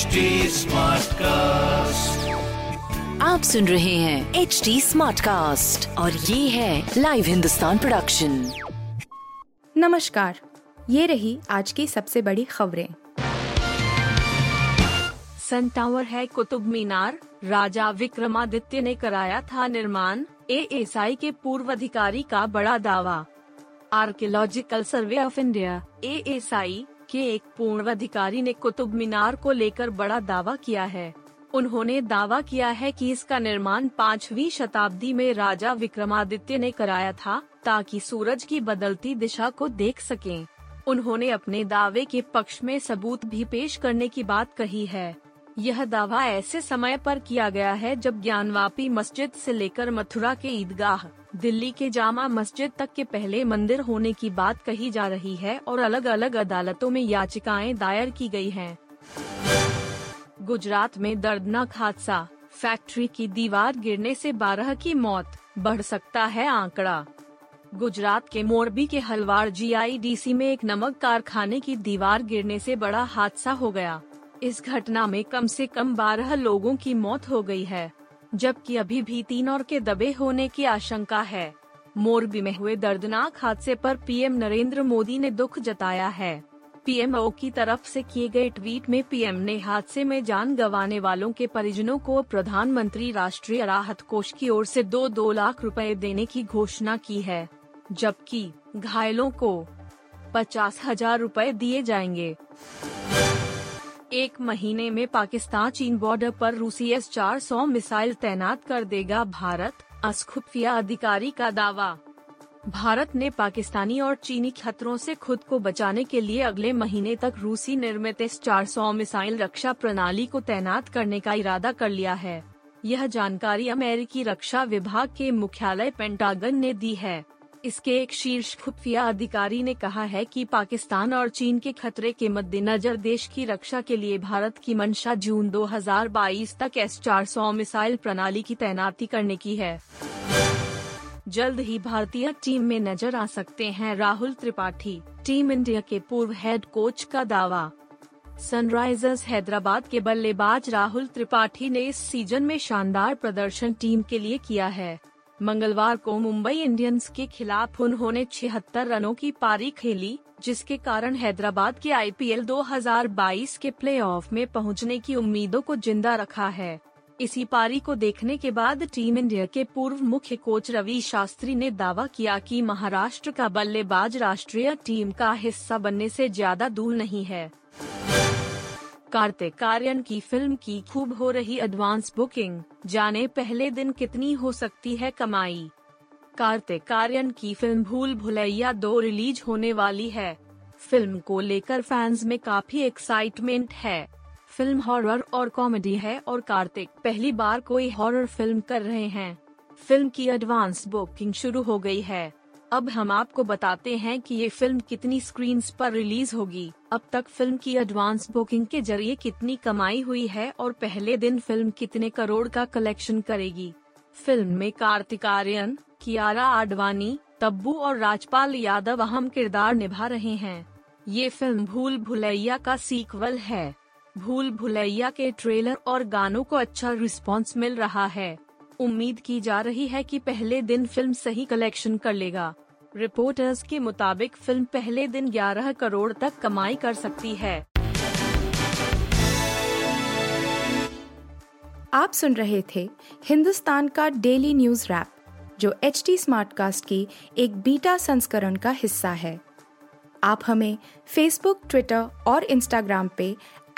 HD cast आप सुन रहे हैं एच डी स्मार्ट कास्ट और ये है लाइव हिंदुस्तान प्रोडक्शन नमस्कार ये रही आज की सबसे बड़ी खबरें। सन टावर है कुतुब मीनार। राजा विक्रमादित्य ने कराया था निर्माण एएसआई के पूर्व अधिकारी का बड़ा दावा। Archaeological survey of India ASI के एक पूर्ण अधिकारी ने कुतुब मीनार को लेकर बड़ा दावा किया है उन्होंने दावा किया है कि इसका निर्माण पाँचवी शताब्दी में राजा विक्रमादित्य ने कराया था, ताकि सूरज की बदलती दिशा को देख सकें। उन्होंने अपने दावे के पक्ष में सबूत भी पेश करने की बात कही है यह दावा ऐसे समय पर किया गया है जब ज्ञानवापी मस्जिद से लेकर मथुरा के ईदगाह, दिल्ली के जामा मस्जिद तक के पहले मंदिर होने की बात कही जा रही है और अलग अलग अदालतों में याचिकाएँ दायर की गई हैं। गुजरात में दर्दनाक हादसा, फैक्ट्री की दीवार गिरने से 12 की मौत, बढ़ सकता है आंकड़ा गुजरात के मोरबी के हलवार जीआईडीसी में एक नमक कारखाने की दीवार गिरने से बड़ा हादसा हो गया इस घटना में कम से कम 12 लोगों की मौत हो गई है, जबकि अभी भी तीन और के दबे होने की आशंका है। मोरबी में हुए दर्दनाक हादसे पर पीएम नरेंद्र मोदी ने दुख जताया है। पीएमओ की तरफ़ से किए गए ट्वीट में पीएम ने हादसे में जान गंवाने वालों के परिजनों को प्रधानमंत्री राष्ट्रीय राहत कोष की ओर से दो दो लाख रुपए देने की घोषणा की है, जबकि घायलों को पचास हज़ार रूपए दिए जाएँगे। एक महीने में पाकिस्तान चीन बॉर्डर पर रूसी एस चार सौ मिसाइल तैनात कर देगा भारत, अस खुफिया अधिकारी का दावा। भारत ने पाकिस्तानी और चीनी खतरों से खुद को बचाने के लिए अगले महीने तक रूसी निर्मित एस चार सौ मिसाइल रक्षा प्रणाली को तैनात करने का इरादा कर लिया है। यह जानकारी अमेरिकी रक्षा विभाग के मुख्यालय पेंटागन ने दी है। इसके एक शीर्ष खुफिया अधिकारी ने कहा है कि पाकिस्तान और चीन के खतरे के मद्देनजर देश की रक्षा के लिए भारत की मंशा जून 2022 तक एस 400 मिसाइल प्रणाली की तैनाती करने की है। जल्द ही भारतीय टीम में नज़र आ सकते हैं राहुल त्रिपाठी, टीम इंडिया के पूर्व हेड कोच का दावा। सनराइजर्स हैदराबाद के बल्लेबाज राहुल त्रिपाठी ने इस सीज़न में शानदार प्रदर्शन टीम के लिए किया है। मंगलवार को मुंबई इंडियंस के खिलाफ उन्होंने छिहत्तर रनों की पारी खेली, जिसके कारण हैदराबाद के आईपीएल 2022 के प्लेऑफ में पहुँचने की उम्मीदों को ज़िंदा रखा है। इसी पारी को देखने के बाद टीम इंडिया के पूर्व मुख्य कोच रवि शास्त्री ने दावा किया कि महाराष्ट्र का बल्लेबाज राष्ट्रीय टीम का हिस्सा बनने से ज़्यादा दूर नहीं है। कार्तिक आर्यन की फ़िल्म की खूब हो रही एडवांस बुकिंग जाने पहले दिन कितनी हो सकती है कमाई। कार्तिक आर्यन की फ़िल्म भूल भुलैया दो रिलीज़ होने वाली है। फ़िल्म को लेकर फैंस में काफ़ी एक्साइटमेंट है। फ़िल्म हॉरर और कॉमेडी है और कार्तिक पहली बार कोई हॉरर फ़िल्म कर रहे हैं। फ़िल्म की एडवांस बुकिंग शुरू हो गई है। अब हम आपको बताते हैं कि ये फ़िल्म कितनी स्क्रीन पर रिलीज़ होगी। अब तक फ़िल्म की एडवांस बुकिंग के ज़रिए कितनी कमाई हुई है और पहले दिन फ़िल्म कितने करोड़ का कलेक्शन करेगी। फ़िल्म में कार्तिक आर्यन, कियारा आडवाणी, तब्बू और राजपाल यादव अहम किरदार निभा रहे हैं। ये फ़िल्म भूल भुलैया का सीक्वल है। भूल भुलैया के ट्रेलर और गानों को अच्छा रिस्पांस मिल रहा है। उम्मीद की जा रही है कि पहले दिन फ़िल्म सही कलेक्शन कर लेगा। रिपोर्टर्स के मुताबिक फ़िल्म पहले दिन 11 करोड़ तक कमाई कर सकती है। आप सुन रहे थे हिंदुस्तान का डेली न्यूज़ रैप, जो एच टी स्मार्टकास्ट की एक बीटा संस्करण का हिस्सा है। आप हमें फेसबुक ट्विटर और इंस्टाग्राम पे